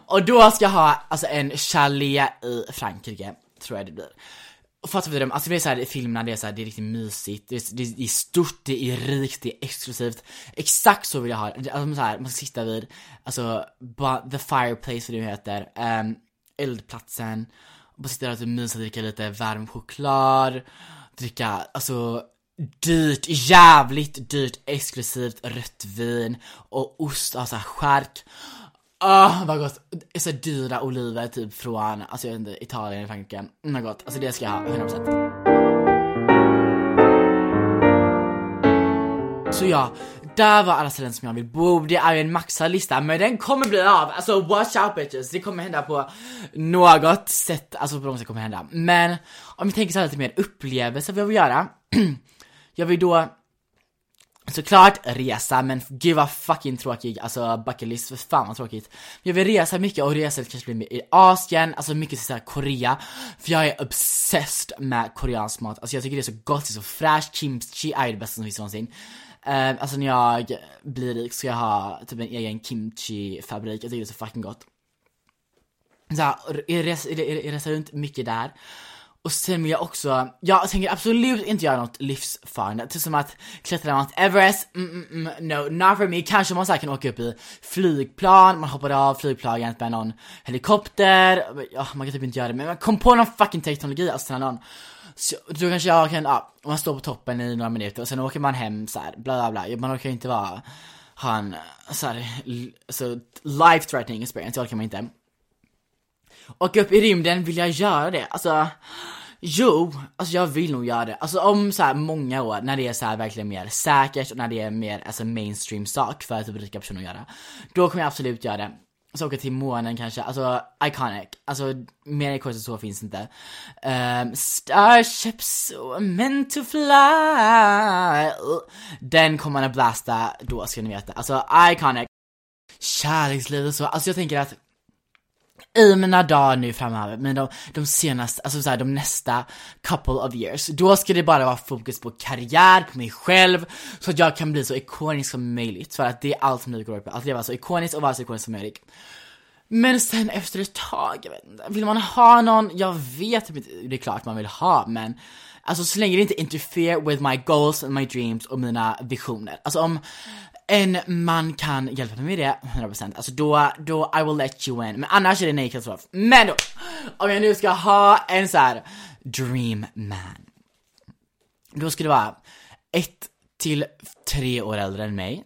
Och då ska jag ha, alltså en chalet i Frankrike, tror jag det blir. Och fattar du Alltså det är såhär i filmerna, det är såhär, det är riktigt mysigt, det är, det är, stort, det är rikt, det är exklusivt. Exakt så vill jag ha det. Alltså så här, man ska sitta vid, alltså, the fireplace, vad det heter, um, eldplatsen. Och bara sitta där och typ mysa, dricka lite varm choklad, dricka, alltså dyrt, jävligt dyrt, exklusivt rött vin och ost, alltså skärk. Åh, oh, vad gott! Så dyra oliver typ från, alltså jag vet inte, Italien, Frankrike. Mm, vad gott. Alltså det ska jag ha, 100%. Så ja, där var alla ställen som jag vill bo. Det är ju en maxad lista, men den kommer bli av. Alltså watch out bitches. Det kommer hända på något sätt, alltså på något sätt kommer hända. Men om vi tänker så här lite mer upplevelser vad jag vill göra. jag vill då Såklart resa, men gud vad fucking tråkig, alltså bucket list, för fan vad tråkigt. Jag vill resa mycket och resa kanske blir i Asien, alltså mycket såhär Korea. För jag är obsessed med koreansk mat, alltså jag tycker det är så gott, det är så fräscht, kimchi är det bästa som finns någonsin. Uh, alltså när jag blir rik ska jag ha typ en egen kimchi-fabrik, jag tycker det är så fucking gott. Såhär, resa, resa runt mycket där. Och sen vill jag också, jag tänker absolut inte göra något livsfarande, typ som att klättra Mount Everest, mm, mm, mm, no, not for me. Kanske man så kan åka upp i flygplan, man hoppar av flygplanet med någon helikopter, ja man kan typ inte göra det, men man kom på någon fucking teknologi, alltså någon så, då kanske jag kan, ja, man står på toppen i några minuter och sen åker man hem så här, bla bla bla, man orkar ju inte vara, ha en, så här, så alltså, life threatening experience, det orkar man inte. Åka upp i rymden, vill jag göra det? Alltså, jo, alltså jag vill nog göra det. Alltså om så här många år, när det är så här verkligen mer säkert och när det är mer alltså mainstream sak för typ rika personer att göra. Då kommer jag absolut göra det. Så åka till månen kanske, alltså iconic, alltså mer ikoniskt än så finns inte. Um, Starships meant to fly. Den kommer man att blasta, då ska ni veta. Alltså iconic. Kärlekslivet så, alltså jag tänker att i mina dagar nu framöver, men de, de senaste, alltså såhär de nästa couple of years, då ska det bara vara fokus på karriär, på mig själv, så att jag kan bli så ikonisk som möjligt, för att det är allt som nu går på, att leva så ikoniskt och vara så ikonisk som möjligt. Men sen efter ett tag, jag vet inte, vill man ha någon, jag vet typ inte, det är klart man vill ha, men Alltså så länge det inte interfere with my goals and my dreams och mina visioner. Alltså om en man kan hjälpa mig med det, 100% Alltså då, då I will let you in. Men annars är det nej katastrof. Men då, om jag nu ska ha en så här dream man. Då ska det vara ett till tre år äldre än mig.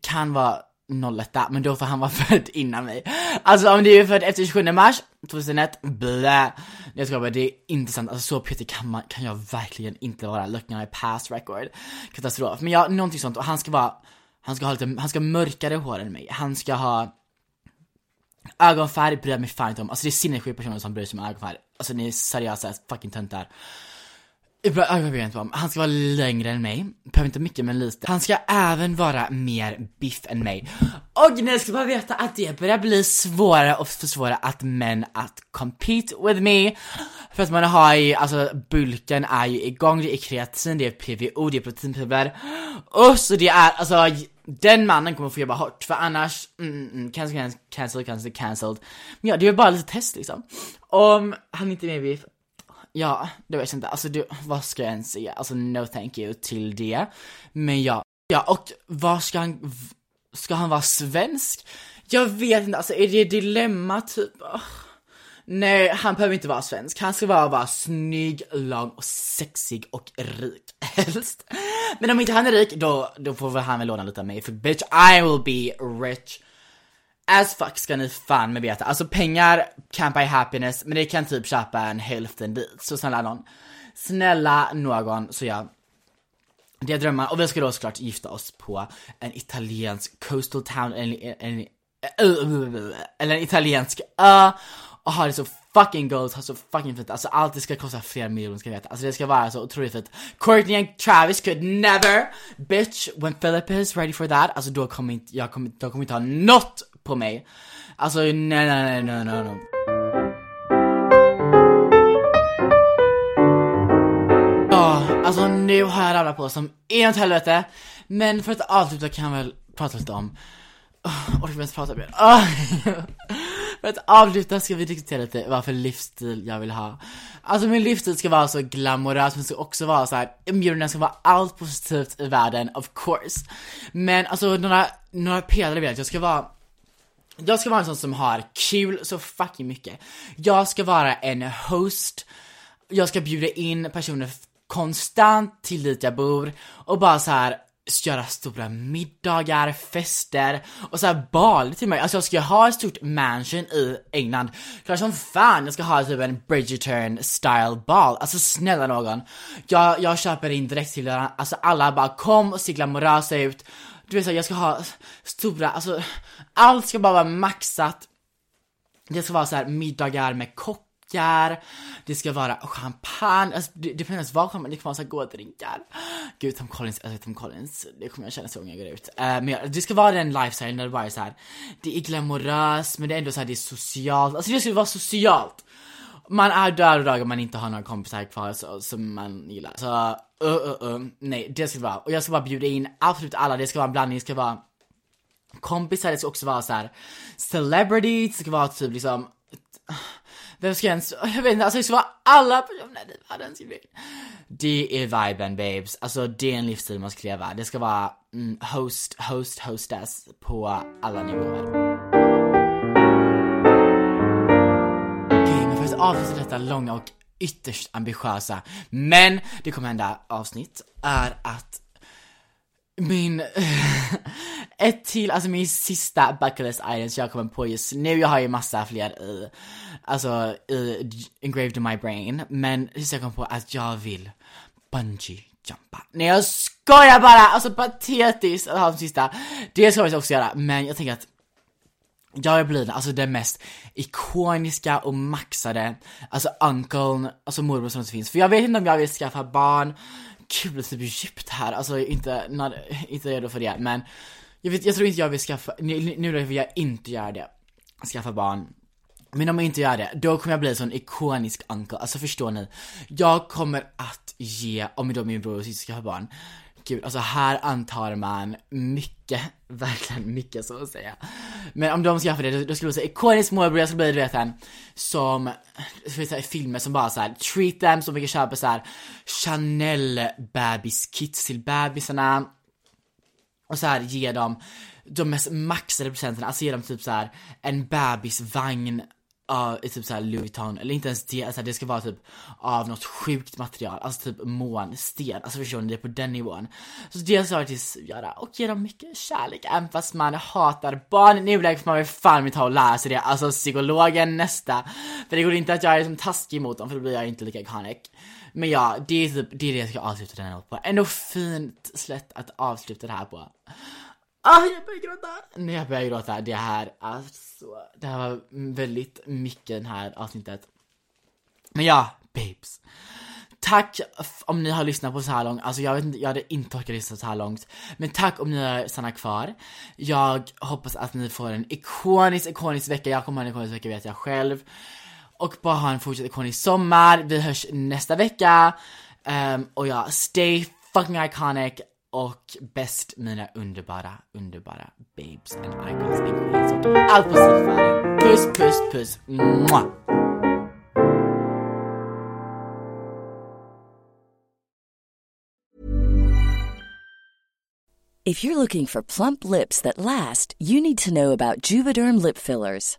Kan vara 01 men då får han vara född innan mig. Alltså om du är född efter 27 mars 2001, blä. Jag ska bara, det är inte sant. Alltså så petig kan, man, kan jag verkligen inte vara. Looking at my past record. Katastrof. Men ja, någonting sånt. Och han ska vara, han ska ha lite, han ska ha mörkare hår än mig. Han ska ha ögonfärg bryr jag mig fan inte om. Alltså det är sinnessjuka personer som bryr sig om ögonfärg. Alltså ni är seriösa fucking töntar. Jag vet inte vad, han ska vara längre än mig, behöver inte mycket men lite. Han ska även vara mer biff än mig. Och ni ska bara veta att det börjar bli svårare och försvårare att män att compete with me. För att man har ju, alltså bulken är ju igång, det är kreatin, det är PVO, det är proteinpulver. Och så det är, alltså den mannen kommer få jobba hårt, för annars, mm, mm, mm cancel, cancel, cancel, cancelled. Men ja, det är bara lite test liksom. Om han inte är med biff, Ja, det vet jag inte. Alltså du, vad ska jag ens säga? Alltså no thank you till det. Men ja. Ja, och vad ska han, ska han vara svensk? Jag vet inte, alltså är det dilemma typ? Oh. Nej, han behöver inte vara svensk. Han ska bara vara snygg, lång och sexig och rik helst. Men om inte han är rik, då, då får väl han väl låna lite av mig. För bitch, I will be rich As fuck ska ni fan med veta, alltså pengar can't buy happiness, men det kan typ köpa en hälften dit. Så snälla någon, snälla någon, så ja. Det är drömmar, och vi ska då såklart gifta oss på en italiensk coastal town, eller en, eller en italiensk ö, och ha det så fucking goals, ha så fucking fint, alltså allt det ska kosta flera miljoner ska jag veta, alltså det ska vara så otroligt fint. Courtney and Travis could never, bitch, when Philip is ready for that, alltså då kommer inte, jag kommer, de kommer inte ha något på mig. Alltså nej, nej, nej, nej, nej, nej. Ja, alltså nu har jag ramlat på som inåt helvete. Men för att avsluta kan jag väl prata lite om, oh, orkar vi ens prata mer? Oh. för att avsluta ska vi diskutera lite vad för livsstil jag vill ha. Alltså min livsstil ska vara så glamorös, men ska också vara så här, ehm, inbjuden ska vara allt positivt i världen, of course. Men alltså några, några pelare vill jag, att jag ska vara jag ska vara en sån som har kul så fucking mycket. Jag ska vara en host, jag ska bjuda in personer konstant till dit jag bor och bara så här göra stora middagar, fester och så här bal till mig. Alltså jag ska ha ett stort mansion i England. Klart som fan jag ska ha typ en Bridgerton style bal. Alltså snälla någon. Jag, jag köper in direkt till. Alltså alla bara kom och se glamorösa ut du vet såhär, jag ska ha stora, alltså allt ska bara vara maxat. Det ska vara så här middagar med kockar, det ska vara champagne, alltså det, det inte vara champagne, det kan vara såhär goda drinkar. Gud Tom Collins, alltså Tom Collins, det kommer jag känna så gång jag går ut. Uh, men det ska vara den lifestyle när det bara är såhär, det är glamoröst men det är ändå såhär, det är socialt, alltså det ska vara socialt man är där och dagar om man inte har några kompisar kvar så, som man gillar. Så, uh, uh, uh, nej, det ska det vara. Och jag ska bara bjuda in absolut alla, det ska vara en blandning, det ska vara kompisar, det ska också vara så här celebrities, det ska vara typ liksom vem ska jag ens, jag vet inte, alltså det ska vara alla personer i världen ska bli. Det är viben babes, alltså det är en livsstil man ska leva. Det ska vara mm, host, host, hostess på alla nivåer. avsluta detta långa och ytterst ambitiösa, men det kommer hända avsnitt, är att min, ett till, alltså min sista bucketlist som jag kommer på just nu, jag har ju massa fler i, alltså i engraved in my brain, men just jag kom på att jag vill bungee jumpa. Nej jag skojar bara! Alltså patetiskt att ha den sista. Det ska jag också göra, men jag tänker att jag blir alltså den mest ikoniska och maxade, alltså uncle, alltså morbror som finns. För jag vet inte om jag vill skaffa barn, gud det är typ djupt här, alltså inte, när, inte redo för det, men jag, vet, jag tror inte jag vill skaffa, nu, nu vill jag inte göra det, skaffa barn. Men om jag inte gör det, då kommer jag bli en sån ikonisk uncle, alltså förstår ni? Jag kommer att ge, om då min bror och syster skaffa barn, gud, alltså här antar man mycket, verkligen mycket så att säga. Men om de skaffar det, då skulle jag säga ikonisk morbror, jag skulle bli du vet en som, ska säga filmer som bara så här, treat them, som vi kan köpa så här Chanel bebiskits till bebisarna. Och så här ge dem de mest maxade presenterna, alltså ge dem typ så här en bebisvagn uh, typ såhär Louis Vuitton, eller inte ens det, alltså det ska vara typ av något sjukt material, alltså typ månsten, alltså förstår ni, det är på den nivån. Så det ska jag faktiskt göra, och ge dem mycket kärlek, även fast man hatar barn i nuläget får man väl fan ta och lära sig det, alltså psykologen nästa. För det går inte att jag är liksom taskig mot dem, för då blir jag inte lika iconic. Men ja, det är typ, det är det jag ska avsluta den här på. Ändå fint slätt att avsluta det här på. Ah, jag börjar gråta! Nej, jag börjar gråta. Det här, alltså, det här var väldigt mycket den här avsnittet. Men ja, babes. tack om ni har lyssnat på så här långt, alltså jag vet inte, jag hade inte orkat lyssna så här långt. Men tack om ni har stannat kvar. Jag hoppas att ni får en ikonisk, ikonisk vecka, jag kommer ha en ikonisk vecka vet jag själv. Och bara ha en fortsatt ikonisk sommar, vi hörs nästa vecka. Um, och ja, stay fucking iconic och bäst mina underbara, underbara babes and icons allt på. Puss, puss, puss. If you're looking for plump lips that last, you need to know about Juvederm lip fillers.